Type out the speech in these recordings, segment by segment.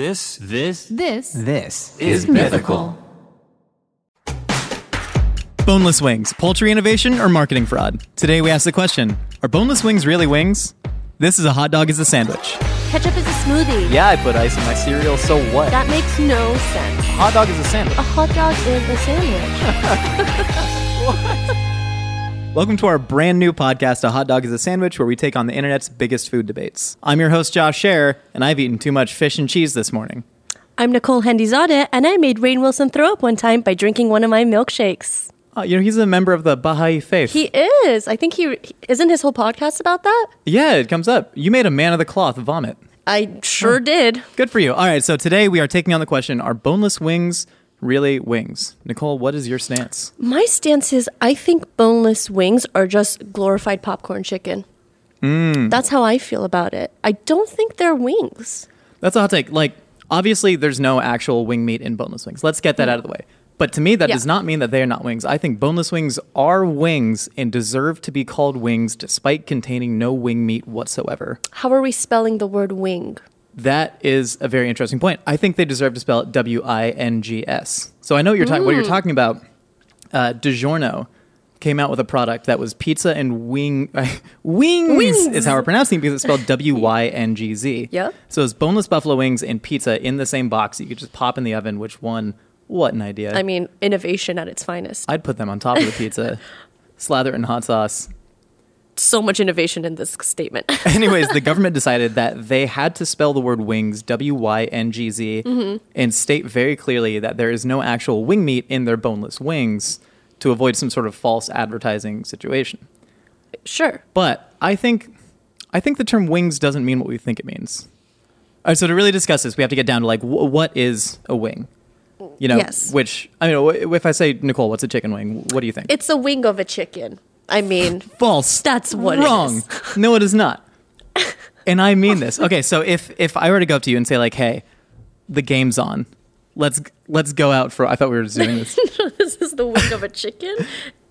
This, this, This This is mythical. Boneless wings, poultry innovation or marketing fraud? Today we ask the question Are boneless wings really wings? This is a hot dog is a sandwich. Ketchup is a smoothie. Yeah, I put ice in my cereal, so what? That makes no sense. A hot dog is a sandwich. A hot dog is a sandwich. Welcome to our brand new podcast, A Hot Dog is a Sandwich, where we take on the internet's biggest food debates. I'm your host, Josh Scherer, and I've eaten too much fish and cheese this morning. I'm Nicole Hendizadeh, and I made Rainn Wilson throw up one time by drinking one of my milkshakes. Uh, you know, he's a member of the Baha'i faith. He is. I think he isn't his whole podcast about that. yeah, it comes up. You made a man of the cloth vomit. I sure did. Good for you. All right, so today we are taking on the question Are boneless wings really wings? Nicole, what is your stance? My stance is I think boneless wings are just glorified popcorn chicken. Mm. That's how I feel about it. I don't think they're wings. That's a hot take. Like, obviously, there's no actual wing meat in boneless wings. Let's get that mm. out of the way. But to me, that Yeah. does not mean that they are not wings. I think boneless wings are wings and deserve to be called wings despite containing no wing meat whatsoever. How are we spelling the word wing? That is a very interesting point. I think they deserve to spell it W I N G S. So I know what you're, ta- what you're talking about. Uh, DiGiorno came out with a product that was pizza and wing wings, Wings. is how we're pronouncing it because it's spelled W Y N G Z. Yep. So it's boneless buffalo wings and pizza in the same box. You could just pop in the oven. Which one? What an idea! I mean, innovation at its finest. I'd put them on top of the pizza, slather it in hot sauce. So much innovation in this statement. Anyways, the government decided that they had to spell the word wings, W Y N G Z, Mm-hmm. and state very clearly that there is no actual wing meat in their boneless wings to avoid some sort of false advertising situation. sure. But I think, I think the term wings doesn't mean what we think it means. All right, so to really discuss this, we have to get down to like, wh- what is a wing? You know, Yes. which I mean, if I say Nicole, what's a chicken wing? What do you think? It's a wing of a chicken. I mean, False. That's what wrong. is. no, it is not. And I mean this. Okay, so if if I were to go up to you and say like, "Hey, the game's on. Let's let's go out for." I thought we were just doing this. this is the wing of a chicken,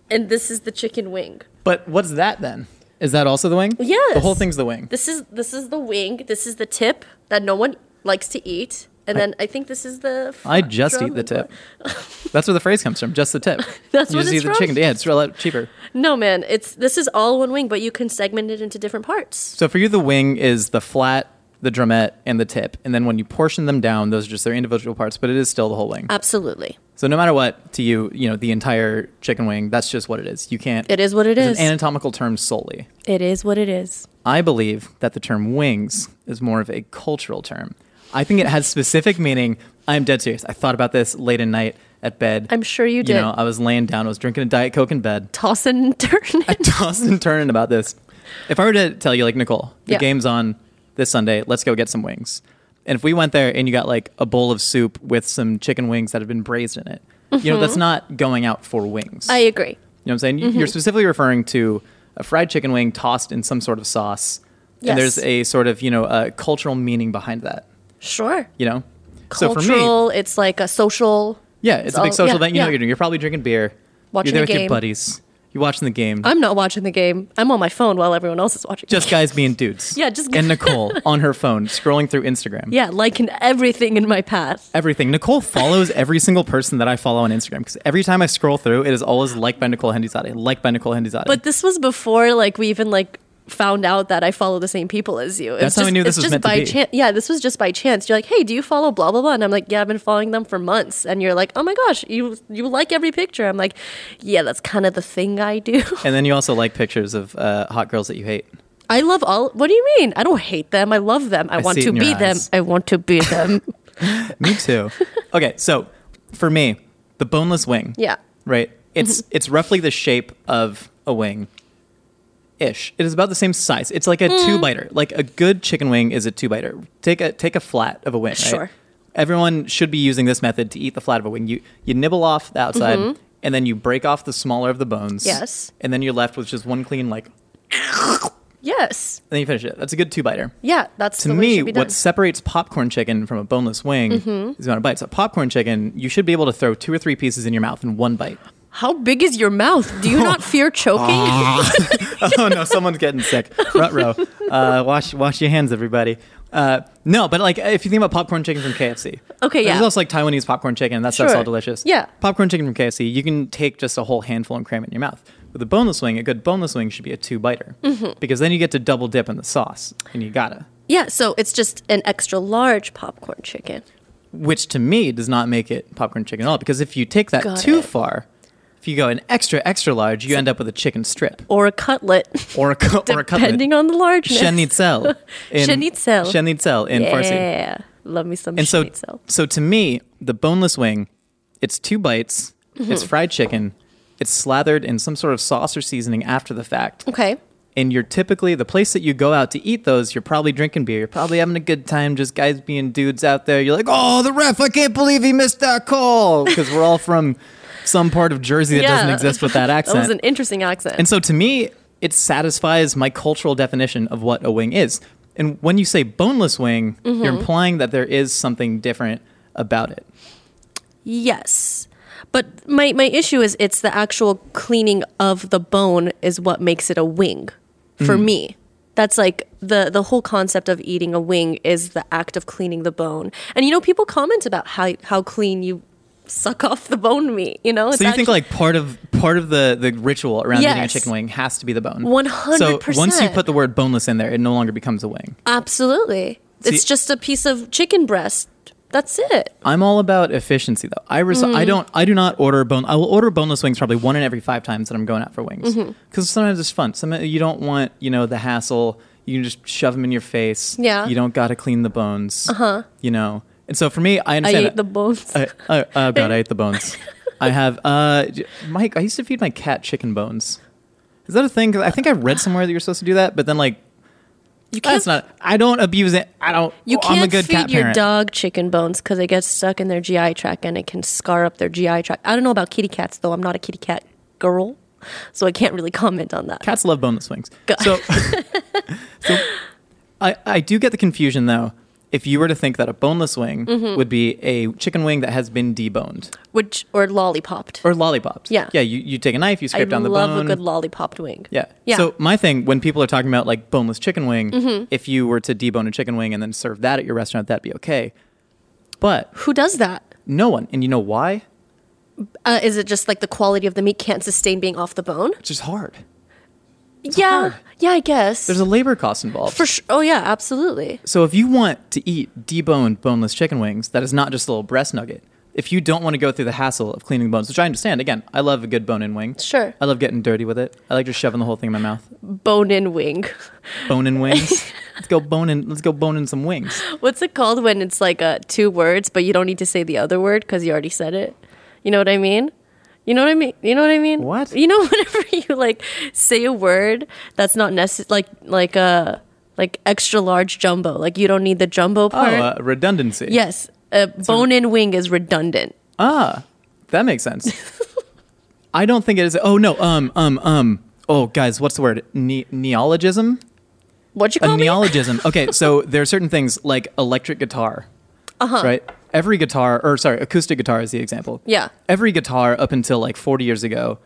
and this is the chicken wing. but what's that then? Is that also the wing? Yes. The whole thing's the wing. This is this is the wing. This is the tip that no one likes to eat, and then I think this is the. I just eat the tip. That's where the phrase comes from. Just the tip. That's you what just it's eat the chicken. Yeah, it's a lot cheaper. No, man, it's this is all one wing, but you can segment it into different parts. So for you, the wing is the flat, the drumette, and the tip, and then when you portion them down, those are just their individual parts, but it is still the whole wing. Absolutely, So no matter what, to you, you know, the entire chicken wing, that's just what it is. You can't. it is what it it's is. an anatomical term solely. it is what it is. I believe that the term wings is more of a cultural term. I think it has specific meaning. I'm dead serious. I thought about this late at night at bed. I'm sure you did. You know, I was laying down, I was drinking a Diet Coke in bed. Tossing and turning. I tossed and turning about this. If I were to tell you, like, Nicole, the Yeah. game's on this Sunday, let's go get some wings. And if we went there and you got like a bowl of soup with some chicken wings that have been braised in it, you know, that's not going out for wings. Mm-hmm. I agree. You know what I'm saying? You- You're specifically referring to a fried chicken wing tossed in some sort of sauce. Yes. And there's a sort of, you know, a cultural meaning behind that, Sure. you know? So for me, Cultural. it's like a social. yeah, it's a all- big social yeah, event. You know yeah. what you're doing. You're probably drinking beer. Watching you're there a with your game. buddies. You're watching the game. I'm not watching the game. I'm on my phone while everyone else is watching. just guys being dudes. Yeah, just- And Nicole on her phone scrolling through Instagram. yeah, liking everything in my path. Everything. Nicole follows every single person that I follow on Instagram because every time I scroll through, it is always liked by Nicole Hendizadeh, liked by Nicole Hendizadeh. But this was before like we even like found out that I follow the same people as you. It's That's how I just- knew this it's was just meant to by be. chance. Yeah, this was just by chance. You're like, hey, do you follow blah blah blah? And I'm like, yeah, I've been following them for months. And you're like, oh my gosh, you you like every picture. I'm like, yeah, that's kind of the thing I do. and then you also like pictures of uh, hot girls that you hate. I love all. What do you mean? I don't hate them. I love them. I, want to be them. I want to be them. Me too. okay, so for me, the boneless wing. yeah. Right. It's it's roughly the shape of a wing. Ish. It is about the same size. It's like a Mm. two biter. Like a good chicken wing is a two biter. Take a take a flat of a wing. Right? Sure. Everyone should be using this method to eat the flat of a wing. You you nibble off the outside, and then you break off the smaller of the bones. Mm-hmm. Yes. And then you're left with just one clean like. Yes. And then you finish it. That's a good two biter. Yeah. That's To the way it me, what separates popcorn chicken from a boneless wing Mm-hmm. is the amount of bites. A popcorn chicken, you should be able to throw two or three pieces in your mouth in one bite. How big is your mouth? Do you not fear choking? oh no, someone's getting sick. Rut row. Uh, wash wash your hands, everybody. Uh, no, but like if you think about popcorn chicken from KFC, Okay, yeah. There's also like Taiwanese popcorn chicken. That stuff's Sure. all delicious. Yeah. popcorn chicken from KFC. You can take just a whole handful and cram it in your mouth. With a boneless wing, a good boneless wing should be a two biter Mm-hmm. because then you get to double dip in the sauce, and you gotta. Yeah, so it's just an extra large popcorn chicken. Which to me does not make it popcorn chicken at all because if you take that Got too it. far, if you go an extra extra large, you end up with a chicken strip Or a cutlet, or a cu- or a cutlet. depending on the largeness. Schnitzel. in-. Schnitzel in Farsi. Yeah, love me some And so, so to me, the boneless wing, it's two bites, Mm-hmm. it's fried chicken, it's slathered in some sort of sauce or seasoning after the fact. Okay. And you're typically the place that you go out to eat those. You're probably drinking beer. You're probably having a good time, just guys being dudes out there. You're like, oh, the ref! I can't believe he missed that call because we're all from some part of Jersey that doesn't exist with that accent. That was an interesting accent. And so to me, it satisfies my cultural definition of what a wing is. And when you say boneless wing, Mm-hmm. you're implying that there is something different about it. yes. But my, my issue is it's the actual cleaning of the bone is what makes it a wing for Mm. me. That's like the the whole concept of eating a wing is the act of cleaning the bone. And you know, people comment about how how clean you suck off the bone meat. You know, So you think like part of part of the the ritual around eating a chicken wing has to be the bone. 100%. So once you put the word boneless in there, it no longer becomes a wing. absolutely, it's just a piece of chicken breast. That's it. I'm all about efficiency though. I res- Mm. I don't I do not order bone. I will order boneless wings probably one in every five times that I'm going out for wings because Mm-hmm. sometimes it's fun. Some you don't want you know the hassle. You can just shove them in your face. Yeah. You don't got to clean the bones. Uh huh. You know. And so for me, I understand. I understand. ate the bones. I, I, oh god, I ate the bones. I have uh, Mike. I used to feed my cat chicken bones. Is that a thing? I think I read somewhere that you're supposed to do that, but then like you can't that's not. I don't abuse it. I don't. You I'm a can't good feed your dog chicken bones because they get stuck in their GI tract and it can scar up their GI tract. I don't know about kitty cats though. I'm not a kitty cat girl, so I can't really comment on that. Cats love boneless wings. Go- So, so I I do get the confusion though. If you were to think that a boneless wing Mm-hmm. would be a chicken wing that has been deboned Which or lollipopped. or lollipopped, Yeah. yeah, you, you take a knife, you I scrape down the bone. I love a good lollipopped wing. Yeah. Yeah. So my thing when people are talking about like boneless chicken wing, Mm-hmm. if you were to debone a chicken wing and then serve that at your restaurant, that'd be okay. But Who does that? no one, and you know why? Uh, is it just like the quality of the meat can't sustain being off the bone? It's just hard. Yeah, hard. yeah, I guess. There's a labor cost involved. for sure. Oh yeah, absolutely. so if you want to eat deboned boneless chicken wings, that is not just a little breast nugget. If you don't want to go through the hassle of cleaning the bones, which I understand, again, I love a good bone-in wing. Sure. I love getting dirty with it. I like just shoving the whole thing in my mouth. Bone-in wing. Bone-in wings. let's go bone-in. Let's go bone-in some wings. What's it called when it's like uh, two words, but you don't need to say the other word because you already said it? You know what I mean? You know what I mean? You know what I mean? What? You know, whenever you like say a word that's not necessary, like like uh like extra large jumbo, like you don't need the jumbo Oh, part. uh, redundancy. yes, a bone-in wing is redundant. Ah, that makes sense. I don't think it is. Oh no. Um. Um. Um. Oh, guys, what's the word? Ne- neologism. What you A call me? neologism. Okay, so there are certain things like electric guitar. Uh Uh-huh. huh. Right. Every guitar, or sorry, acoustic guitar is the example. Yeah. Every guitar up until like 40 years ago.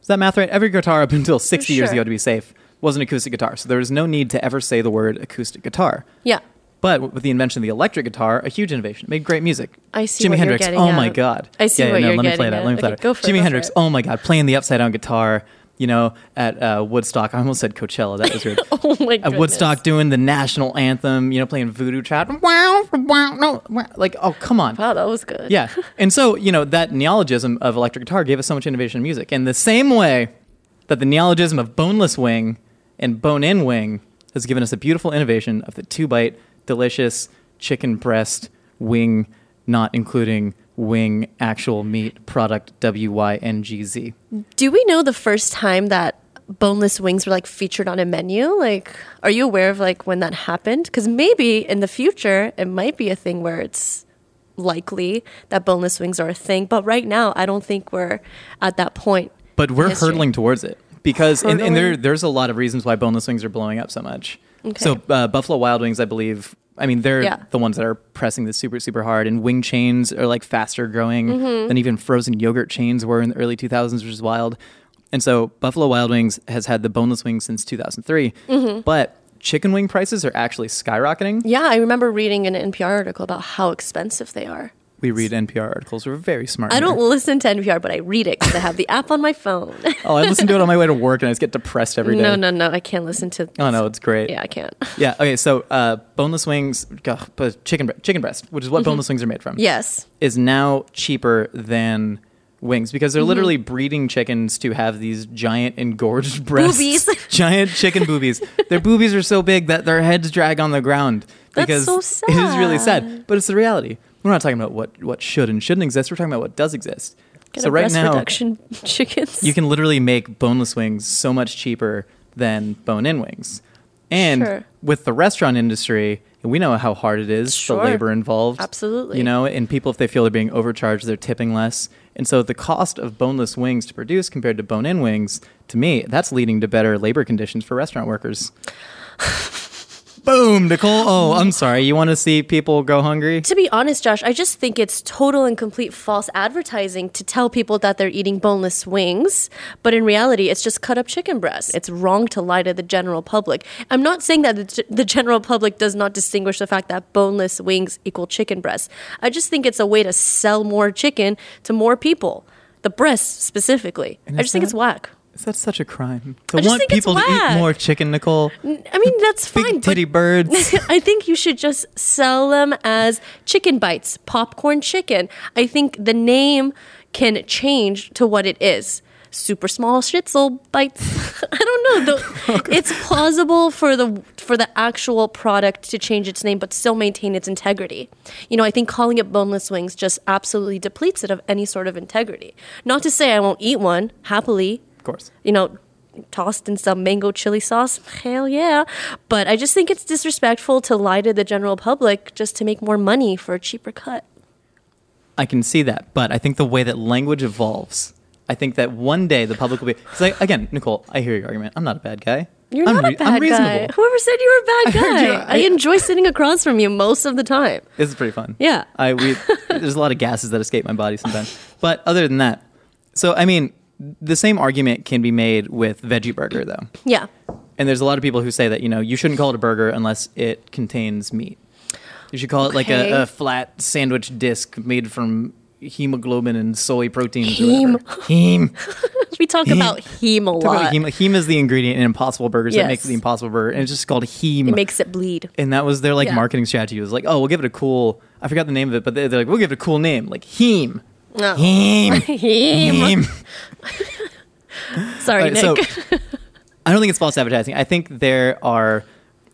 Is that math right? Every guitar up until 60 years ago, to be safe, was an acoustic guitar. So there was no need to ever say the word acoustic guitar. Yeah. But with the invention of the electric guitar, a huge innovation, made great music. I see Jimi Hendrix. oh my god. I see yeah, yeah, what no, you're let me play getting that. Let me play Okay, that. go for it, Jimi Hendrix. Oh my god, playing the upside down guitar. You know, at uh, Woodstock. I almost said Coachella. That was weird. Oh my At. Woodstock, doing the national anthem. You know, playing voodoo trap. Wow, wow, no, wow. like oh come on. Wow, that was good. Yeah. And so, you know, that neologism of electric guitar gave us so much innovation in music. In the same way that the neologism of boneless wing and bone in wing has given us a beautiful innovation of the two bite, delicious chicken breast wing, not including wing actual meat product W Y N G Z. Do we know the first time that boneless wings were like featured on a menu? Like, are you aware of like when that happened? Because maybe in the future it might be a thing where it's likely that boneless wings are a thing. But right now, I don't think we're at that point. But we're hurtling towards it because, and, and there, there's a lot of reasons why boneless wings are blowing up so much. Okay. So uh, Buffalo Wild Wings, I believe. I mean, they're Yeah. the ones that are pressing this super, super hard. And wing chains are like faster growing Mm-hmm. than even frozen yogurt chains were in the early 2000s, which is wild. And so Buffalo Wild Wings has had the boneless wings since 2003. Mm-hmm. But chicken wing prices are actually skyrocketing. Yeah, I remember reading an NPR article about how expensive they are. We read NPR articles. We're very smart. I don't here. listen to NPR, but I read it because I have the app on my phone. Oh, I listen to it on my way to work, and I just get depressed every day. no, no, no, I can't listen to. Oh no, it's great. Yeah, I can't. Yeah. Okay. So, uh, boneless wings, ugh, but chicken chicken breast, which is what boneless wings are made from, Mm-hmm. Yes. is now cheaper than wings because Mm-hmm. they're literally breeding chickens to have these giant engorged breasts, Boobies. giant chicken boobies. their boobies are so big that their heads drag on the ground. That's Because so It is really sad, but it's the reality. We're not talking about what what should and shouldn't exist. We're talking about what does exist. Get so right now, reduction chickens. you can literally make boneless wings so much cheaper than bone-in wings. And Sure. with the restaurant industry, we know how hard it is, Sure. the labor involved. Absolutely. You know, and people if they feel they're being overcharged, they're tipping less. And so the cost of boneless wings to produce compared to bone-in wings, to me, that's leading to better labor conditions for restaurant workers. Boom, Nicole. Oh, I'm sorry. You want to see people go hungry? to be honest, Josh, I just think it's total and complete false advertising to tell people that they're eating boneless wings, but in reality, it's just cut up chicken breasts. It's wrong to lie to the general public. I'm not saying that the, the general public does not distinguish the fact that boneless wings equal chicken breasts. I just think it's a way to sell more chicken to more people, the breasts specifically. I just think it's whack. Is that such a crime? To I want people to eat more chicken, Nicole? I mean, that's fine. but- titty birds. I think you should just sell them as chicken bites, popcorn chicken. I think the name can change to what it is. Super small schnitzel bites. I don't know. The, it's plausible for the for the actual product to change its name, but still maintain its integrity. You know, I think calling it boneless wings just absolutely depletes it of any sort of integrity. Not to say I won't eat one happily Of course. you know, tossed in some mango chili sauce. Hell yeah. But I just think it's disrespectful to lie to the general public just to make more money for a cheaper cut. I can see that, but I think the way that language evolves, I think that one day the public will be. Cause I, again, Nicole, I hear your argument. I'm not a bad guy. You're I'm not a bad guy. reasonable. Whoever said you were a bad guy? you. I, I- enjoy sitting across from you most of the time. This is pretty fun. Yeah. I we there's a lot of gases that escape my body sometimes. But other than that, so I mean, the same argument can be made with veggie burger though. Yeah. And there's a lot of people who say that you know you shouldn't call it a burger unless it contains meat. You should call it like a, a flat sandwich disc made from hemoglobin and soy protein. Heme. Heme. We talk Heme. about heme a Talk about lot. heme. Heme is the ingredient in Impossible Burgers that makes the Impossible Burger, and it's just called heme. It makes it bleed. and that was their like Yeah. marketing strategy. It was like, oh, we'll give it a cool. I forgot the name of it, but they- they're like, we'll give it a cool name, like heme. No. Heme. Heme. heme. Sorry, Alright, Nick. so I don't think it's false advertising. I think there are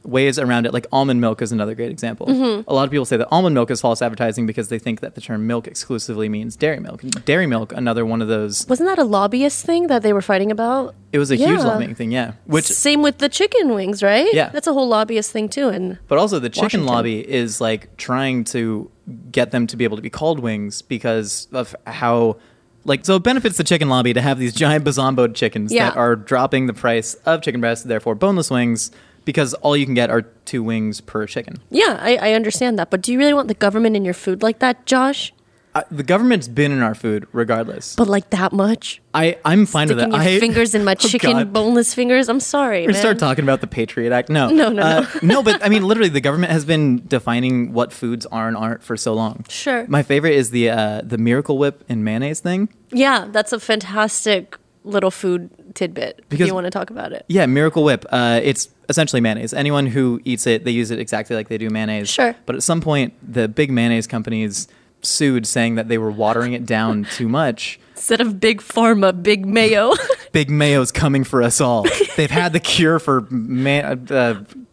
ways around it. Like almond milk is another great example. Mm-hmm. A lot of people say that almond milk is false advertising because they think that the term milk exclusively means dairy milk. And dairy milk, another one of those. Wasn't that a lobbyist thing that they were fighting about? It was a huge Yeah. lobbying thing, yeah. Which, Same with the chicken wings, right? Yeah. That's a whole lobbyist thing too. And but also the chicken Washington. lobby is like trying to get them to be able to be called wings because of how. Like so, it benefits the chicken lobby to have these giant bazomboed chickens Yeah. that are dropping the price of chicken breast, therefore boneless wings, because all you can get are two wings per chicken. yeah, I, I understand that. But do you really want the government in your food like that, Josh? Uh, the government's been in our food regardless. But like that much? I I'm fine with it. your I, fingers in my Oh, chicken boneless fingers? I'm sorry, We start talking about the Patriot Act. No, No, no, uh, no. But I mean, literally, the government has been defining what foods are and aren't for so long. Sure. My favorite is the uh, the Miracle Whip and mayonnaise thing. Yeah, that's a fantastic little food tidbit. if Because- you want to talk about it. Yeah, Miracle Whip. Uh, it's essentially mayonnaise. Anyone who eats it, they use it exactly like they do mayonnaise. Sure. But at some point, the big mayonnaise companies sued, saying that they were watering it down too much. Instead of big pharma, big mayo. Big mayo's coming for us all. They've had the cure for uh,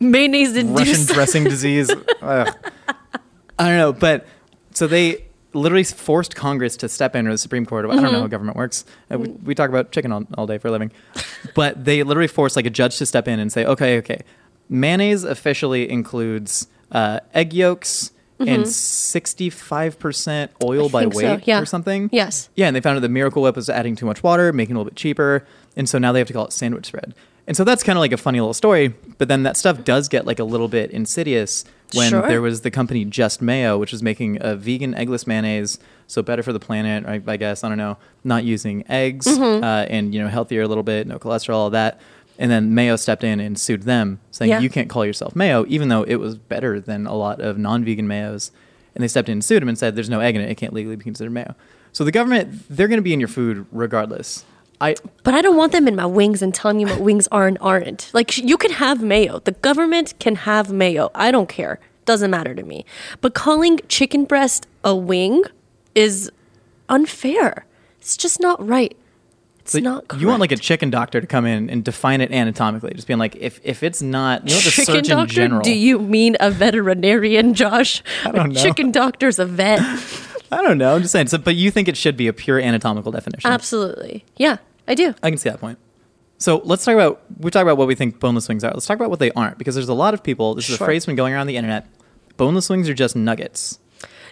Mayonnaise Russian induced. dressing disease. Ugh. I don't know, but so they literally forced Congress to step in, or the Supreme Court. I don't know how government works. Uh, we, we talk about chicken all, all day for a living, but they literally forced like a judge to step in and say, okay, okay, mayonnaise officially includes uh, egg yolks. And sixty-five percent oil by think so, weight, yeah. or something. Yes. Yeah, and they found out the Miracle Whip was adding too much water, making it a little bit cheaper, and so now they have to call it sandwich spread. And so that's kind of like a funny little story, but then that stuff does get like a little bit insidious when Sure. there was the company Just Mayo, which was making a vegan eggless mayonnaise, so better for the planet, I, I guess. I don't know, not using eggs Mm-hmm. uh, and you know healthier a little bit, no cholesterol, all that. And then Mayo stepped in and sued them, saying Yeah. you can't call yourself Mayo, even though it was better than a lot of non-vegan Mayos. And they stepped in and sued him and said, "There's no egg in it; it can't legally be considered mayo." So the government, they're going to be in your food regardless. I But I don't want them in my wings and telling me what wings are and aren't. Like you can have mayo. The government can have mayo. I don't care. Doesn't matter to me. But calling chicken breast a wing is unfair. It's just not right. It's So not correct. you want like a chicken doctor to come in and define it anatomically, just being like, if if it's not, you know, the chicken Surgeon doctor? General. Do you mean a veterinarian, Josh? I don't a know. chicken doctor's a vet. I don't know. I'm just saying. So, but you think it should be a pure anatomical definition? Absolutely. Yeah, I do. I can see that point. So let's talk about we talk about what we think boneless wings are. Let's talk about what they aren't because there's a lot of people. This is a phrase been going around the internet. Boneless wings are just nuggets.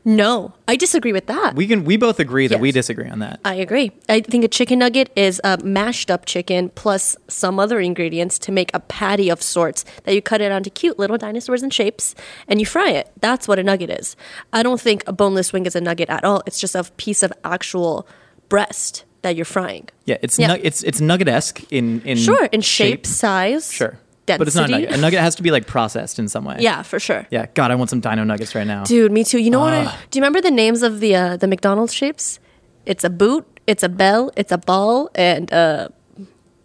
No, I disagree with that. We can we both agree that we disagree on that. I agree. I think a chicken nugget is a mashed up chicken plus some other ingredients to make a patty of sorts that you cut it onto cute little dinosaurs and shapes and you fry it. That's what a nugget is. I don't think a boneless wing is a nugget at all. It's just a piece of actual breast that you're frying. Yeah, it's Yeah. nu- it's it's nugget esque in in Sure, in shape, size, Sure, density. but it's not a nugget. A nugget has to be like processed in some way. Yeah, for sure. Yeah. God, I want some dino nuggets right now. Dude, me too. You know what? I, do you remember the names of the uh, the McDonald's shapes? It's a boot, it's a bell, it's a ball, and uh,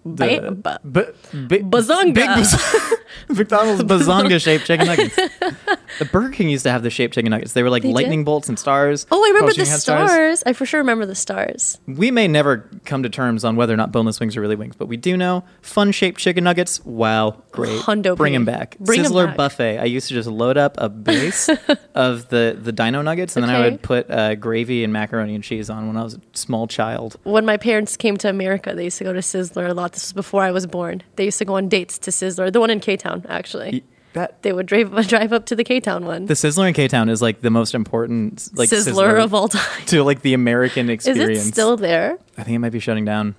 The- ba- ba- b- bi- Bazonga. Big baz- McDonald's bazonga shaped chicken nuggets. the Burger King used to have the shaped chicken nuggets. They were like They did? lightning bolts and stars. Oh, I remember the had stars. I for sure remember the stars. We may never come to terms on whether or not boneless wings are really wings, but we do know fun shaped chicken nuggets. Wow, great! Hundo Bring them back. Bring Sizzler back. buffet. I used to just load up a base of the the dino nuggets, and then I would put uh, gravy and macaroni and cheese on when I was a small child. When my parents came to America, they used to go to Sizzler a lot. This was before I was born. They used to go on dates to Sizzler, the one in K Town, actually. That They would drive drive up to the K Town one. the Sizzler in K Town is like the most important like Sizzler, of all time. to like the American experience. Is it still there? I think it might be shutting down,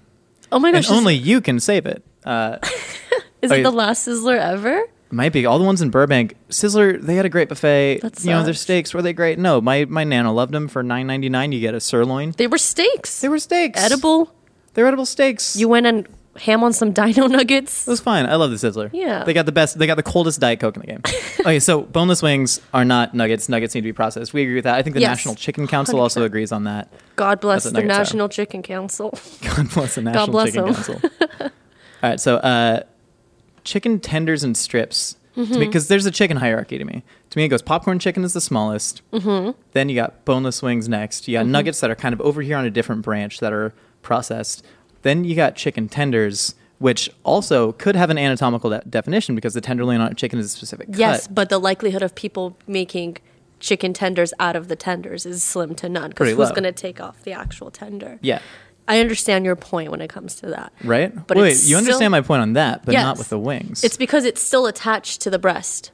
Oh my and gosh! is- only you can save it. Uh, is oh, it the last Sizzler ever? Might be all the ones in Burbank. Sizzler, they had a great buffet. That you know, their steaks were they great? No, my my nana loved them for nine ninety nine. You get a sirloin. They were steaks. They were steaks. edible. They're edible steaks. You went and ham on some dino nuggets. it was fine. I love the Sizzler. Yeah. they got the best. They got the coldest diet coke in the game. okay, so boneless wings are not nuggets. Nuggets need to be processed. We agree with that. I think the Yes. National Chicken Council also 100%. agrees on that. God bless the nuggets are. National Chicken Council. God bless the National bless Chicken them. Council. All right, so uh, chicken tenders and strips. Mm-hmm. Because there's a chicken hierarchy to me. To me, it goes popcorn chicken is the smallest. Mm-hmm. Then you got boneless wings next. You got Mm-hmm. nuggets that are kind of over here on a different branch that are processed. Then you got chicken tenders, which also could have an anatomical de- definition because the tenderloin on a chicken is a specific cut. Yes, but the likelihood of people making chicken tenders out of the tenders is slim to none. Because Pretty who's low. going to take off the actual tender? Yeah. I understand your point when it comes to that. Right? But Wait, you understand still- my point on that, but not with the wings. It's because it's still attached to the breast,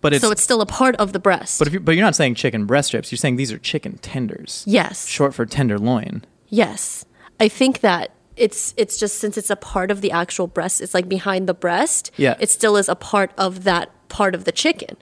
but it's, so it's still a part of the breast. but if you but you're not saying chicken breast strips. You're saying these are chicken tenders. yes, Short for tenderloin. yes, I think that it's it's just since it's a part of the actual breast, it's like behind the breast. Yeah. it still is a part of that part of the chicken.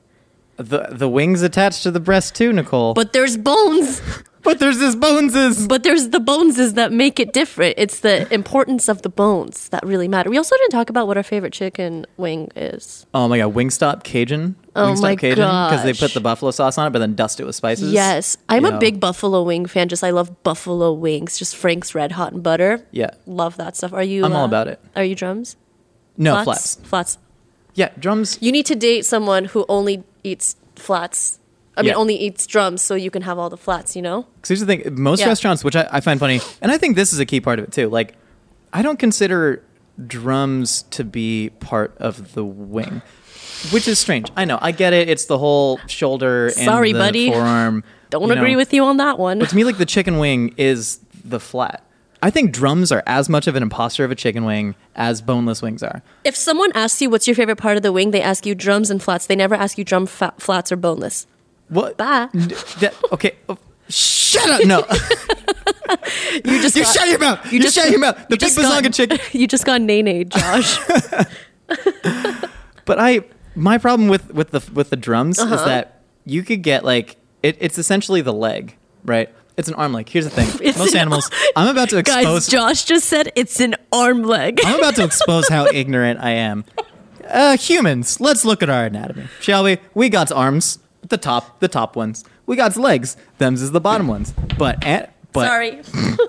The the wings attached to the breast too, Nicole. But there's bones. but there's this boneses. But there's the boneses that make it different. It's the importance of the bones that really matter. We also didn't talk about what our favorite chicken wing is. Oh my god, Wingstop Cajun. Oh Wingstop my Cajun because they put the buffalo sauce on it, but then dust it with spices. Yes, I'm Yeah. a big buffalo wing fan. Just I love buffalo wings. Just Frank's Red Hot and Butter. Yeah. love that stuff. Are you? I'm all uh, about it. Are you drums? No flats. Flats. Yeah, drums. You need to date someone who only eats flats. I mean, Yeah. only eats drums, so you can have all the flats. You know. Because here's the thing: most Yeah. restaurants, which I, I find funny, and I think this is a key part of it too. Like, I don't consider drums to be part of the wing, which is strange. I know, I get it. It's the whole shoulder and Sorry, the buddy. forearm. Don't you agree know. with you on that one. But to me, like the chicken wing is the flat. I think drums are as much of an imposter of a chicken wing as boneless wings are. If someone asks you what's your favorite part of the wing, they ask you drums and flats. They never ask you drum fa- flats or boneless. What? Bye. That- okay. oh, Shut up! No, You just you got- shut your mouth. You, just shut your mouth. The you big bazonga chicken. You just got nay Josh. But I, my problem with with the with the drums Uh-huh. is that you could get like it, it's essentially the leg, right? It's an arm leg. Here's the thing. It's Most animals. I'm about to Guys, expose. Josh just said it's an arm leg. I'm about to expose how ignorant I am. Uh, humans, let's look at our anatomy, shall we? We got arms, the top, the top ones. We got legs, them's is the bottom ones. But an- but Sorry,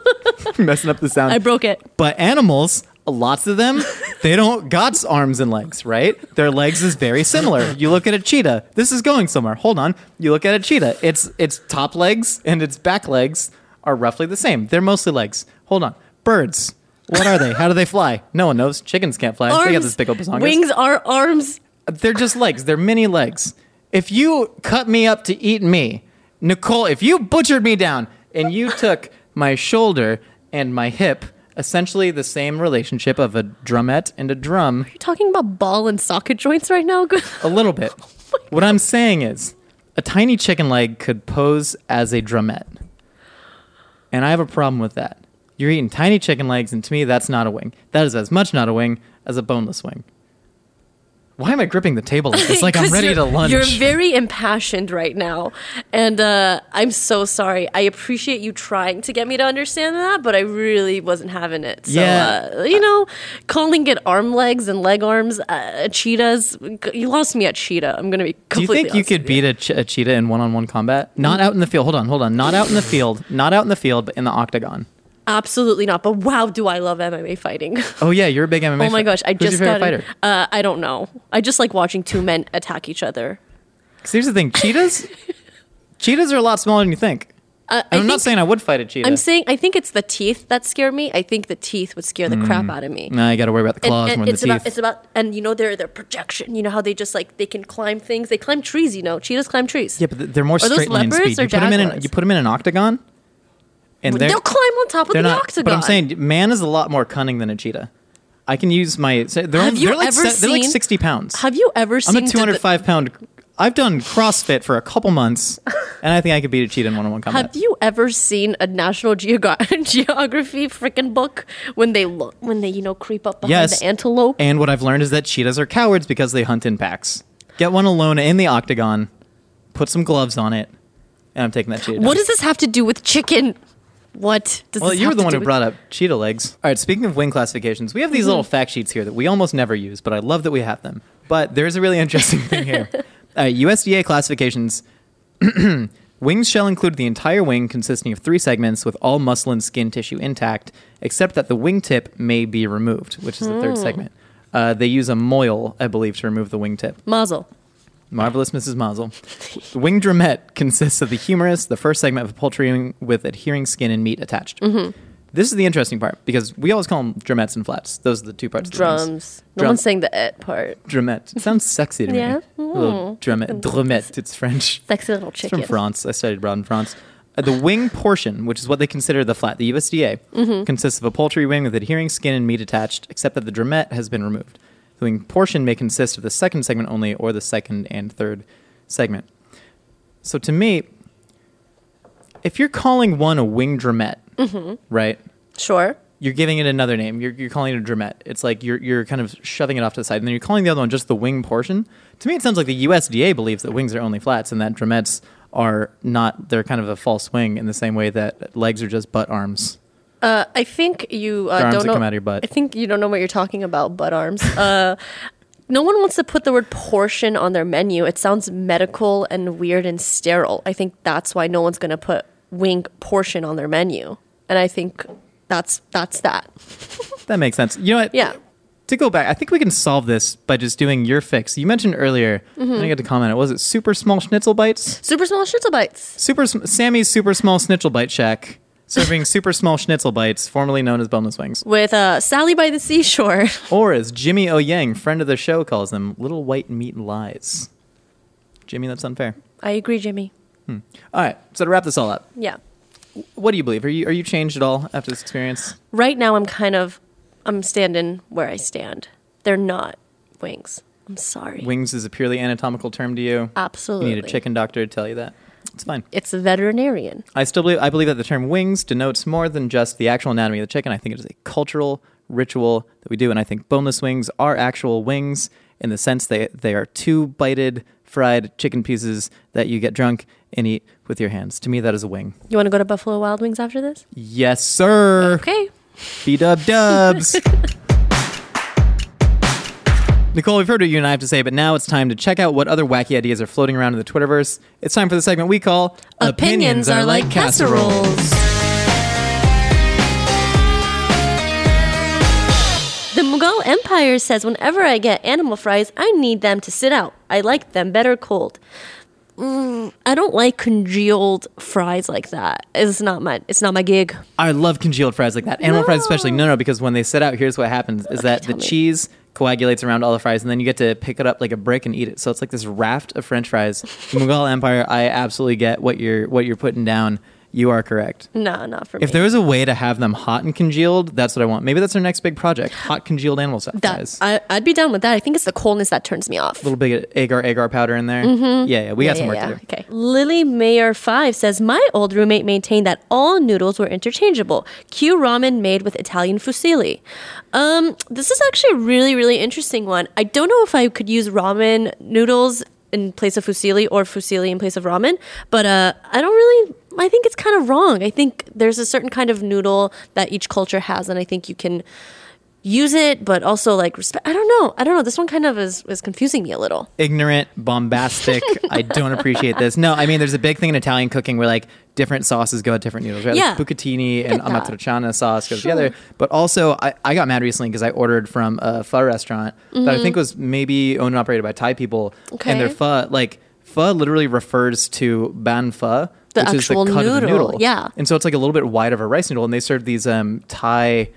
messing up the sound. I broke it. But animals, lots of them, they don't got arms and legs, right? Their legs is very similar. You look at a cheetah. This is going somewhere. Hold on. You look at a cheetah. Its its top legs and its back legs are roughly the same. They're mostly legs. Hold on. Birds. What are they? How do they fly? No one knows. Chickens can't fly. they got this big old bazongas. wings are arms. They're just legs. They're mini legs. If you cut me up to eat me, Nicole, if you butchered me down and you took my shoulder and my hip, essentially the same relationship of a drumette and a drum, You're talking about ball and socket joints right now. a little bit. Oh what I'm saying is, a tiny chicken leg could pose as a drumette. And I have a problem with that. You're eating tiny chicken legs, and to me, that's not a wing. That is as much not a wing as a boneless wing. Why am I gripping the table like this? Like I'm ready to lunch. You're very impassioned right now, and uh, I'm so sorry. I appreciate you trying to get me to understand that, but I really wasn't having it. So, Yeah. uh, you know, calling it arm legs and leg arms, uh, cheetahs. You lost me at cheetah. I'm gonna be. Do you think you could beat a, ch- a cheetah in one-on-one combat? Not out in the field. Hold on, hold on. Not out in the field. Not out in the field, but in the octagon. Absolutely not. But wow, do I love MMA fighting? Oh yeah, you're a big MMA. oh my gosh, I Who's just your got. favorite fighter. Uh, I don't know. I just like watching two men attack each other. here's the thing: cheetahs. cheetahs are a lot smaller than you think. Uh, I'm not saying I would fight a cheetah. I'm saying I think it's the teeth that scare me. I think the teeth would scare the crap out of me. no, you got to worry about the claws and more than it's about teeth. it's about and you know their their projection. You know how they just like they can climb things. They climb trees. You know, cheetahs climb trees. yeah, but they're more those straight line speed. You put them in. An, you put them in an octagon, and They'll climb on top of the not. octagon. But I'm saying, man is a lot more cunning than a cheetah. I can use my. They're, Have you they're like ever se- they're like 60 pounds. have you ever seen? I'm seen a the- 205 pound. I've done CrossFit for a couple months, and I think I could beat a cheetah in one-on-one combat. Have you ever seen a National Geog- Geography freaking book when they look when they you know creep up behind Yes. the antelope? And what I've learned is that cheetahs are cowards because they hunt in packs. Get one alone in the octagon, put some gloves on it, and I'm taking that cheetah. down. What does this have to do with chicken? What does Well, this you were the one who with- brought up cheetah legs. All right, speaking of wing classifications, we have Mm-hmm. these little fact sheets here that we almost never use, but I love that we have them. But there's a really interesting thing here. Uh, USDA classifications Wings shall include the entire wing consisting of three segments with all muscle and skin tissue intact, except that the wingtip may be removed, which is the third Hmm. segment. Uh, they use a moil, I believe, to remove the wingtip. Mazel. Marvelous Mrs. Maisel. The wing drumette consists of the humerus, the first segment of a poultry wing with adhering skin and meat attached. Mm-hmm. This is the interesting part because we always call them drumettes and flats. Those are the two parts. Of the wings. Drums. No Drum- one's saying the et part. Drumette. It sounds sexy to Yeah? me. A little drumette. Drumette. It's French. Sexy little It's chicken. from France. I studied abroad in France. Uh, the wing portion, which is what they consider the flat, the USDA, Mm-hmm. consists of a poultry wing with adhering skin and meat attached, except that the drumette has been removed. The wing portion may consist of the second segment only or the second and third segment. So to me, if you're calling one a wing drumette, Mm-hmm. right? Sure. You're giving it another name. You're, you're calling it a drumette. It's like you're, you're kind of shoving it off to the side. And then you're calling the other one just the wing portion. To me, it sounds like the USDA believes that wings are only flats and that drumettes are not, they're kind of a false wing in the same way that legs are just butt arms. Uh, I think you uh, don't know. come out of your butt. I think you don't know what you're talking about. Butt arms. Uh, no one wants to put the word portion on their menu. It sounds medical and weird and sterile. I think that's why no one's going to put wing portion on their menu. And I think that's that's that. That makes sense. You know what? Yeah. To go back, I think we can solve this by just doing your fix. You mentioned earlier, Mm-hmm. I didn't get to comment it. Was it super small schnitzel bites? Super small schnitzel bites. Super sm- Sammy's super small schnitzel bite shack serving super small schnitzel bites, formerly known as boneless wings. With uh, Sally by the seashore. Or as Jimmy O Yang, friend of the show, calls them, little white meat lies. Jimmy, that's unfair. I agree, Jimmy. All right, so to wrap this all up, Yeah. what do you believe? Are you are you changed at all after this experience? Right now, I'm kind of I'm standing where I stand. They're not wings. I'm sorry. Wings is a purely anatomical term to you. Absolutely. You need a chicken doctor to tell you that. It's fine. It's a veterinarian. I still believe I believe that the term wings denotes more than just the actual anatomy of the chicken. I think it is a cultural ritual that we do, and I think boneless wings are actual wings in the sense they they are two bited fried chicken pieces that you get drunk and eat with your hands. To me, that is a wing. You want to go to Buffalo Wild Wings after this? Yes, sir. Okay. B dub dubs. Nicole, we've heard what you and I have to say, but now it's time to check out what other wacky ideas are floating around in the Twitterverse. It's time for the segment we call Opinions are like casseroles. The Mughal Empire says whenever I get animal fries, I need them to sit out. I like them better cold. Mm, I don't like congealed fries like that. It's not my it's not my gig. I love congealed fries like that. Animal fries, especially. No, no, because when they sit out, here's what happens: is that the cheese coagulates around all the fries, and then you get to pick it up like a brick and eat it. So it's like this raft of French fries. Mughal Empire, I absolutely get what you're what you're putting down. You are correct. No, not for me. If there was a way to have them hot and congealed, that's what I want. Maybe that's our next big project: hot congealed animal that fries. I, I'd be down with that. I think it's the coldness that turns me off. A little bit of agar agar powder in there. Yeah, yeah, we got some work to do. Okay. Lily Mayer five says my old roommate maintained that all noodles were interchangeable. Q ramen made with Italian fusilli. Um, this is actually a really really interesting one. I don't know if I could use ramen noodles in place of fusilli or fusilli in place of ramen, but uh, I don't really. I think it's kind of wrong. I think there's a certain kind of noodle that each culture has, and I think you can use it, but also like respect. I don't know. I don't know. This one kind of is is confusing me a little. ignorant, bombastic. I don't appreciate this. No, I mean, there's a big thing in Italian cooking where like different sauces go with different noodles, right? Yeah. Like bucatini and amatriciana sauce goes together. But also, I, I got mad recently because I ordered from a pho restaurant that I think was maybe owned and operated by Thai people. Mm-hmm. Okay. And their pho, like, pho literally refers to ban pho. The which actual is the cut of the noodle, noodle. yeah. And so it's like a little bit wide of a rice noodle. And they serve these um, Thai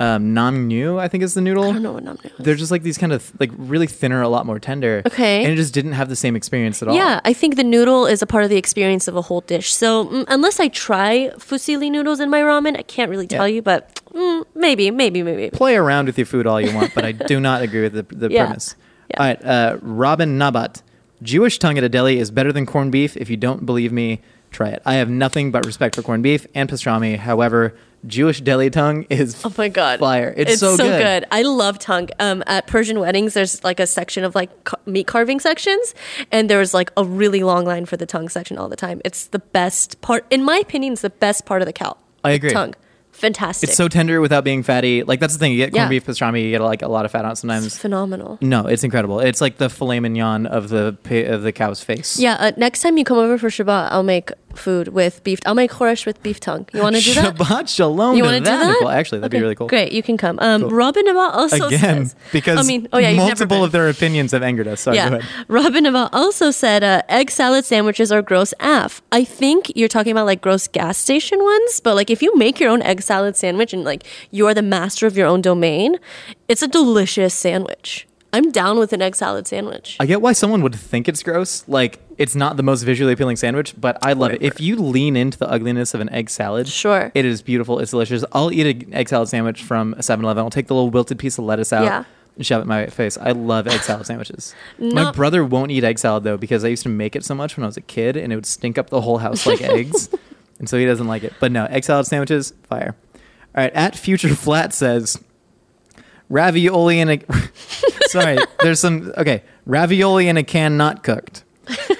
um, nam nu, I think is the noodle. I don't know what nam nu is. They're just like these kind of like really thinner, a lot more tender. Okay. And it just didn't have the same experience at all. Yeah, I think the noodle is a part of the experience of a whole dish. So mm, unless I try fusilli noodles in my ramen, I can't really tell Yeah. you. But mm, maybe, maybe, maybe. Play around with your food all you want, but I do not agree with the, the Yeah. premise. Yeah. All right. Uh, Robin Nabat. Jewish tongue at a deli is better than corned beef. If you don't believe me, try it. I have nothing but respect for corned beef and pastrami. However, Jewish deli tongue is Oh my god, fire. It's, so, good. I love tongue. Um, at Persian weddings, there's like a section of like ca- meat carving sections, and there's like a really long line for the tongue section all the time. It's the best part, in my opinion. It's the best part of the cow. I agree. Tongue, fantastic. It's so tender without being fatty. Like that's the thing. You get corned Yeah. beef pastrami, you get like a lot of fat on it It's sometimes. phenomenal. No, it's incredible. It's like the filet mignon of the of the cow's face. Yeah, uh, next time you come over for Shabbat, I'll make food with beef. I'll make choresh with beef tongue. You want to do that? Shabbat shalom. You want to do that? Nicole. Actually, that'd be really cool. Great, you can come. Um, Cool. Robin also Again, says, because I mean, oh yeah, multiple of their opinions have angered us. Sorry, go yeah, ahead. Robin also said uh, egg salad sandwiches are gross af. I think you're talking about like gross gas station ones, but like if you make your own egg salad sandwich and like you're the master of your own domain, it's a delicious sandwich. I'm down with an egg salad sandwich. I get why someone would think it's gross. Like, it's not the most visually appealing sandwich, but I love it. If you lean into the ugliness of an egg salad, Sure. it is beautiful. It's delicious. I'll eat an egg salad sandwich from a 7 Eleven. I'll take the little wilted piece of lettuce out Yeah. and shove it in my face. I love egg salad sandwiches. My Not- brother won't eat egg salad, though, because I used to make it so much when I was a kid and it would stink up the whole house like eggs. And so he doesn't like it. But no, egg salad sandwiches, fire. All right, at Future Flat says, ravioli in a sorry there's some okay ravioli in a can not cooked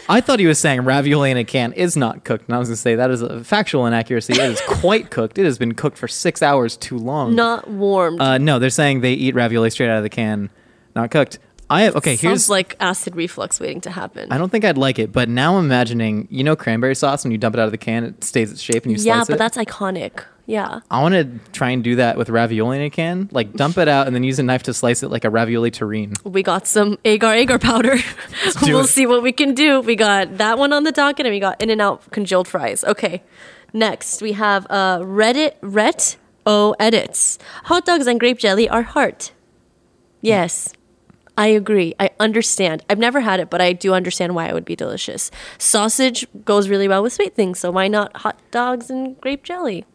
i thought he was saying ravioli in a can is not cooked and i was going to say that is a factual inaccuracy it is quite cooked it has been cooked for six hours too long Not warmed. uh, no they're saying they eat ravioli straight out of the can not cooked i have okay Sounds here's like acid reflux waiting to happen. I don't think I'd like it, but now I'm imagining, you know, cranberry sauce when you dump it out of the can, it stays its shape and you still yeah, slice but it. that's iconic. Yeah. I want to try and do that with ravioli in a can. Like dump it out and then use a knife to slice it like a ravioli terrine. we got some agar agar powder. we'll it. see what we can do. We got that one on the docket, and we got In and Out congealed fries. Okay, next we have uh, Reddit Ret O edits. Hot dogs and grape jelly are heart. Yes. I agree. I understand. I've never had it, but I do understand why it would be delicious. Sausage goes really well with sweet things, so why not hot dogs and grape jelly?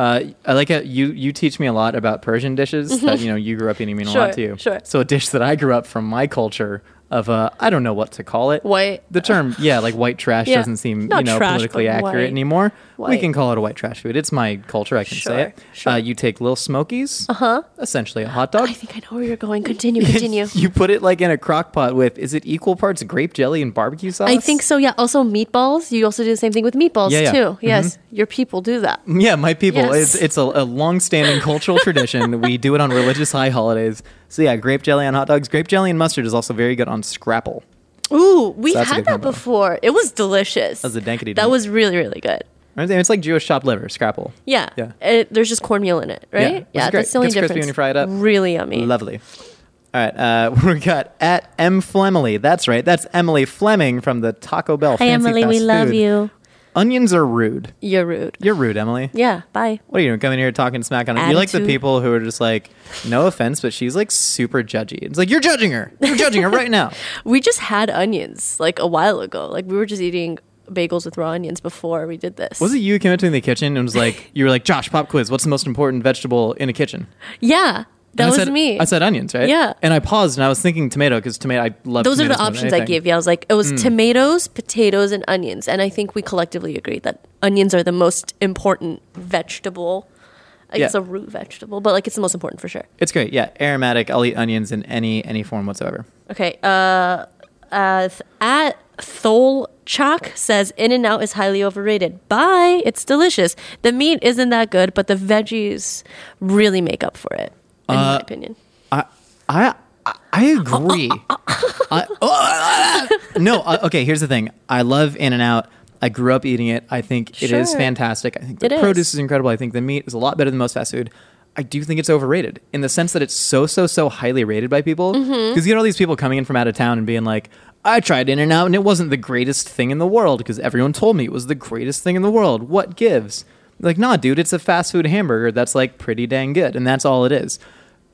Uh, I like it. You you teach me a lot about Persian dishes that you know you grew up eating me a Sure, lot too. sure. So a dish that I grew up from my culture of uh, I don't know what to call it. White. The term, yeah, like white trash Yeah. doesn't seem Not you know trash, politically accurate white. anymore. We can call it a white trash food. It's my culture. I can say it. sure. Uh, you take little Smokies, uh huh, essentially a hot dog. I think I know where you're going. Continue, continue. you put it like in a crock pot with is it equal parts grape jelly and barbecue sauce? I think so. Yeah. Also, meatballs. You also do the same thing with meatballs Yeah, yeah. too. Yes, your people do that. Yeah, my people. Yes. It's it's a, a long-standing cultural tradition. We do it on religious high holidays. So yeah, grape jelly on hot dogs. Grape jelly and mustard is also very good on scrapple. Ooh, we've that's had that combo. before. It was delicious. That was a dankity That was really, really good. It's like Jewish chopped liver, scrapple. Yeah. Yeah. It, there's just cornmeal in it, right? which is great. that's the only Gets crispy difference. when you fry it up. Really yummy. Lovely. All right, uh, we got at M Flemily. That's right. That's Emily Fleming from the Taco Bell. Hi, fancy Emily. We fast love you. Onions are rude. You're rude. You're rude, Emily. Yeah. Bye. What are you doing? Coming here talking smack on it? You like the people who are just like, no offense, but she's like super judgy. It's like you're judging her. You're judging her right now. We just had onions like a while ago. Like we were just eating bagels with raw onions before we did this. Was it you who came into the kitchen and was like, you were like, Josh, pop quiz. What's the most important vegetable in a kitchen? Yeah. That was said- me. I said onions, right? Yeah. And I paused and I was thinking tomato because tomato. I love. Those are the tomatoes more than options I gave you. I was like, it was tomatoes, potatoes, and onions. And I think we collectively agreed that onions are the most important vegetable. I guess Yeah. a root vegetable, but like it's the most important for sure. It's great. Yeah, aromatic. I'll eat onions in any any form whatsoever. Okay. Uh, uh, at Thol Chak says In and Out is highly overrated. Bye. It's delicious. The meat isn't that good, but the veggies really make up for it, in my Uh, opinion. I I I agree. I, no, uh, okay. Here's the thing. I love In and Out. I grew up eating it. I think it is Sure. fantastic. I think the It is. produce is incredible. I think the meat is a lot better than most fast food. I do think it's overrated in the sense that it's so so so highly rated by people. Because Mm-hmm. you get all these people coming in from out of town and being like, "I tried In and Out and it wasn't the greatest thing in the world because everyone told me it was the greatest thing in the world. What gives?" Like, nah, dude, it's a fast food hamburger that's like pretty dang good, and that's all it is.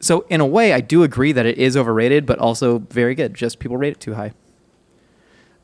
So in a way, I do agree that it is overrated, but also very good. Just people rate it too high.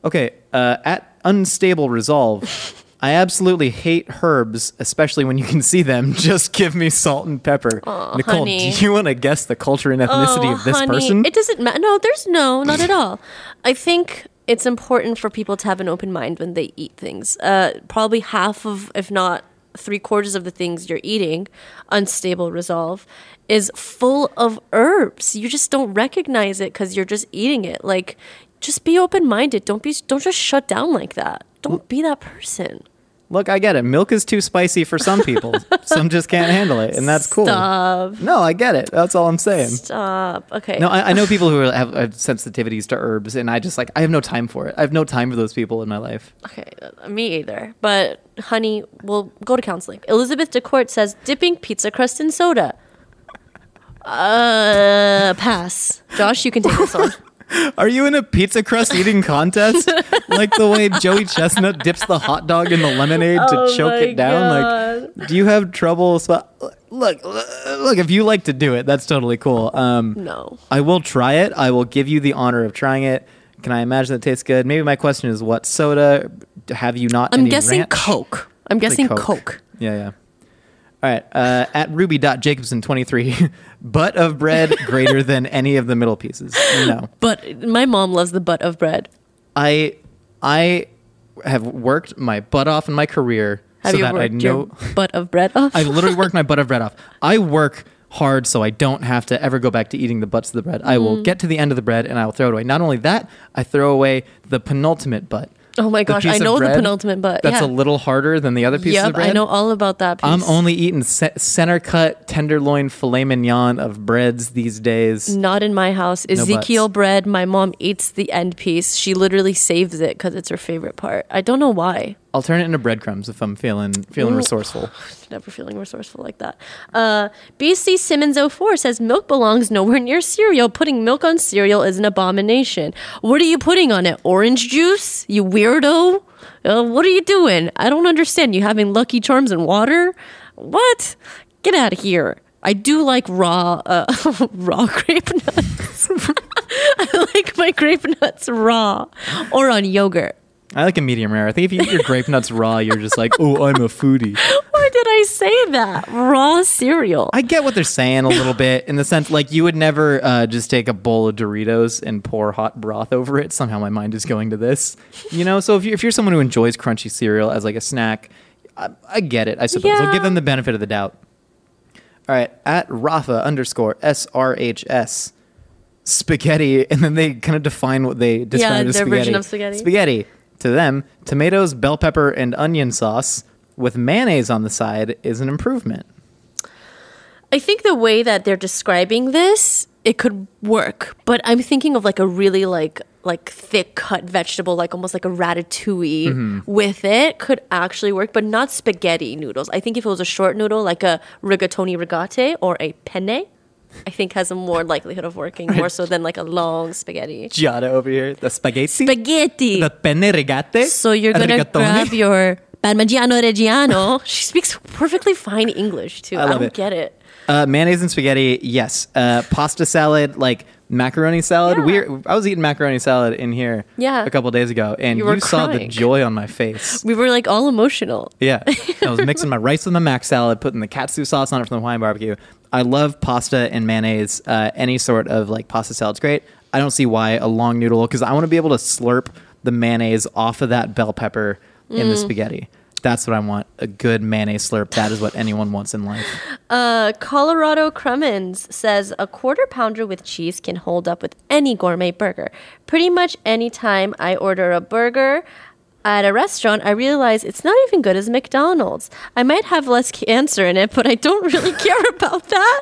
Okay, uh, at unstable resolve, I absolutely hate herbs, especially when you can see them. Just give me salt and pepper. Aw, Nicole, honey. do you want to guess the culture and ethnicity Oh, of this honey, person? It doesn't matter. No, there's no, not at all. I think it's important for people to have an open mind when they eat things. Uh, probably half of, if not three quarters of the things you're eating, unstable resolve, is full of herbs. You just don't recognize it because you're just eating it. Like, just be open minded. Don't be. Don't just shut down like that. Don't be that person. Look, I get it. Milk is too spicy for some people. some just can't handle it, and that's cool. Stop. No, I get it. That's all I'm saying. Stop. Okay. No, I, I know people who have, have sensitivities to herbs, and I just like I have no time for it. I have no time for those people in my life. Okay, uh, me either. But honey, we'll go to counseling. Elizabeth DeCourt says dipping pizza crust in soda. Uh, pass. Josh, you can take this one. Are you in a pizza crust eating contest? like the way Joey Chestnut dips the hot dog in the lemonade to Oh choke it down? Like, do you have trouble? Sp- look, look. If you like to do it, that's totally cool. Um, No. I will try it. I will give you the honor of trying it. Can I imagine it tastes good? Maybe my question is, what soda have you not? I'm guessing ranch? Coke. I'm guessing Coke. Yeah, yeah. All right. Uh, at ruby.jacobson23, butt of bread greater than any of the middle pieces. No. But my mom loves the butt of bread. I I have worked my butt off in my career Have so you that I know your butt of bread off? I literally worked my butt of bread off. I work hard so I don't have to ever go back to eating the butts of the bread. I Mm. will get to the end of the bread and I will throw it away. Not only that, I throw away the penultimate butt. Oh my gosh, I know the penultimate butt. That's yeah. a little harder than the other pieces of Yep, bread. I know all about that piece. I'm only eating ce- center cut tenderloin filet mignon of breads these days. Not in my house. Ezekiel bread. My mom eats the end piece. She literally saves it because it's her favorite part. I don't know why. I'll turn it into breadcrumbs if I'm feeling feeling resourceful. Never feeling resourceful like that. Uh, BC Simmons 04 says milk belongs nowhere near cereal. Putting milk on cereal is an abomination. What are you putting on it? Orange juice? You weirdo? Uh, what are you doing? I don't understand. You having Lucky Charms and water? What? Get out of here. I do like raw, uh, raw grape nuts. I like my grape nuts raw or on yogurt. I like a medium rare. I think if you eat your grape nuts raw, you're just like, oh, I'm a foodie. Why did I say that? Raw cereal. I get what they're saying a little bit in the sense like you would never uh, just take a bowl of Doritos and pour hot broth over it. Somehow my mind is going to this, you know. So if you if you're someone who enjoys crunchy cereal as like a snack, I, I get it. I suppose I'll give them the benefit of the doubt. All right, at Rafa underscore S R H S spaghetti, and then they kind of define what they describe as their spaghetti. version of spaghetti. Spaghetti to them, tomatoes, bell pepper, and onion sauce with mayonnaise on the side is an improvement. I think the way that they're describing this, it could work. But I'm thinking of like a really like like thick cut vegetable, like almost like a ratatouille Mm-hmm. with it could actually work, but not spaghetti noodles. I think if it was a short noodle, like a rigatoni rigate or a penne, I think has a more likelihood of working more so than like a long spaghetti. Giada over here, the spaghetti. Spaghetti. the penne rigate. So you're gonna rigatoni. grab your Parmigiano Reggiano. She speaks perfectly fine English too. I I, don't it. get it. Uh, mayonnaise and spaghetti, yes. Uh, pasta salad, like macaroni salad. Yeah. We're, I was eating macaroni salad in here Yeah. a couple days ago, and You you, saw the joy on my face. We were like all emotional. Yeah, I was mixing my rice with my mac salad, putting the katsu sauce on it from the Hawaiian barbecue. I love pasta and mayonnaise. Uh, any sort of like pasta salad's great. I don't see why a long noodle because I want to be able to slurp the mayonnaise off of that bell pepper in Mm. the spaghetti. That's what I want. A good mayonnaise slurp. That is what anyone wants in life. Uh, Colorado Crummins says a quarter pounder with cheese can hold up with any gourmet burger. Pretty much any time I order a burger at a restaurant, I realize it's not even good as McDonald's. I might have less cancer in it, but I don't really care about that.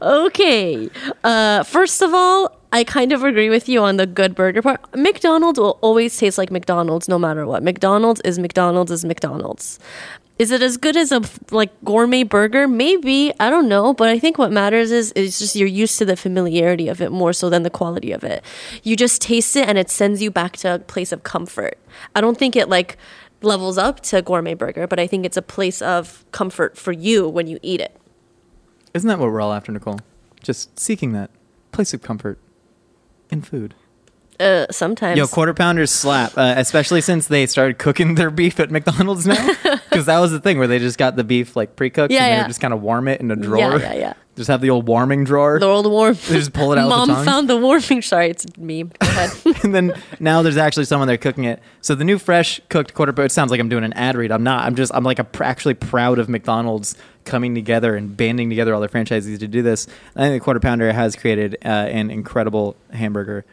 Okay. Uh, first of all, I kind of agree with you on the good burger part. McDonald's will always taste like McDonald's no matter what. McDonald's is McDonald's is McDonald's. Is it as good as a like gourmet burger? Maybe I don't know, but I think what matters is is just you're used to the familiarity of it more so than the quality of it. You just taste it and it sends you back to a place of comfort. I don't think it like levels up to gourmet burger, but I think it's a place of comfort for you when you eat it. Isn't that what we're all after, Nicole? Just seeking that place of comfort in food. Uh, sometimes. Yo, quarter pounders slap, uh, especially since they started cooking their beef at McDonald's now. Because that was the thing where they just got the beef like pre-cooked Yeah, and they yeah. just kind of warm it in a drawer. Yeah, yeah, yeah. Just have the old warming drawer. the old warm. They just pull it out Mom found the warming. Sorry, it's a meme. Go ahead. and then now there's actually someone there cooking it. So the new fresh cooked quarter pounder. It sounds like I'm doing an ad read. I'm not. I'm just. I'm like a, pr- actually proud of McDonald's coming together and banding together all their franchisees to do this. I think the quarter pounder has created uh, an incredible hamburger.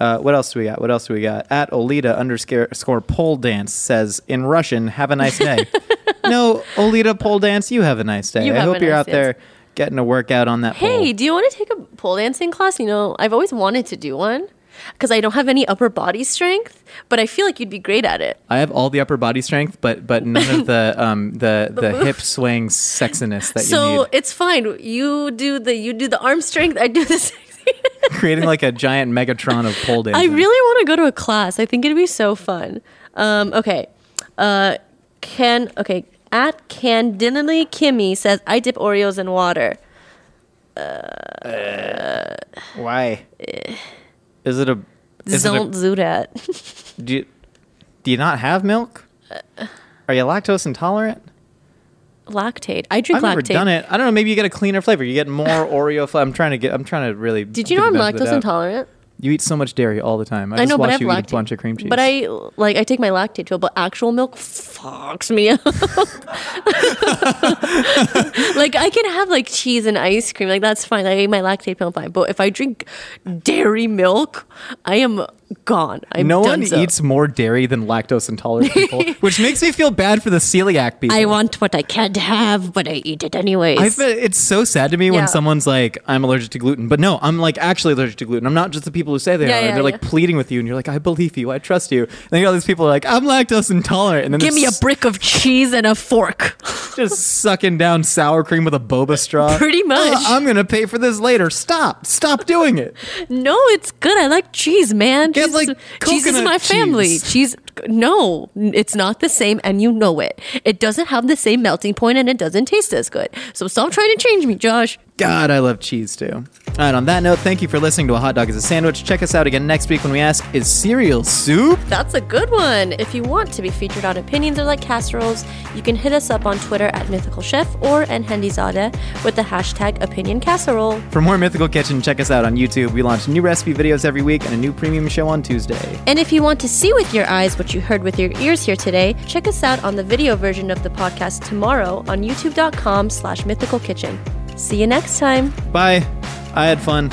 Uh, what else do we got? What else do we got? At Olita underscore pole dance says in Russian, "Have a nice day." no, Olita pole dance. You have a nice day. You I hope you're out day. there getting a workout on that. Hey, pole. do you want to take a pole dancing class? You know, I've always wanted to do one because I don't have any upper body strength, but I feel like you'd be great at it. I have all the upper body strength, but but none of the um the the, hip swing sexiness that you So it's fine. You do the you do the arm strength. I do the. Creating like a giant Megatron of pole I really want to go to a class. I think it'd be so fun. Um, okay, uh, can okay at Candidly Kimmy says I dip Oreos in water. uh Why? Is it a? Is it Don't a do that. do, you, do you not have milk? Are you lactose intolerant? Lactate. I drink I've never lactate. done it. I don't know. Maybe you get a cleaner flavor. You get more Oreo flavor. I'm trying to get. I'm trying to really. Did you know I'm the benefit of the lactose intolerant? You eat so much dairy all the time. I, I just know, but I have you lactate. eat a bunch of cream cheese. But I like I take my lactate pill, but actual milk fucks me up. like I can have like cheese and ice cream, like that's fine. I eat my lactate pill fine. But if I drink dairy milk, I am gone. I'm no one donezo. eats more dairy than lactose intolerant people, which makes me feel bad for the celiac people. I want what I can't have, but I eat it anyways. I feel it's so sad to me Yeah. when someone's like, "I'm allergic to gluten," but no, I'm like actually allergic to gluten. I'm not just the people who say they Yeah, are. yeah, They're like pleading with you, and you're like, "I believe you, I trust you." And then all these people are like, "I'm lactose intolerant," and then Give me a brick of cheese and a fork. just sucking down sour cream with a boba straw. Pretty oh, much. "Oh, I'm gonna pay for this later. Stop, stop doing it. no, it's good. I like cheese, man. Get, cheese, like, is coconut my family. cheese. Cheese. No, it's not the same, and you know it. It doesn't have the same melting point, and it doesn't taste as good. So stop trying to change me, Josh. God, I love cheese too. All right, on that note, thank you for listening to A Hot Dog is a Sandwich. Check us out again next week when we ask Is cereal soup? That's a good one. If you want to be featured on Opinions Are Like Casseroles, you can hit us up on Twitter at Mythical Chef or Enhendizade with the hashtag Opinion Casserole. For more Mythical Kitchen, check us out on YouTube. We launch new recipe videos every week and a new premium show on Tuesday. And if you want to see with your eyes you heard with your ears here today, check us out on the video version of the podcast tomorrow on youtube.com slash mythical kitchen. See you next time. Bye. I had fun.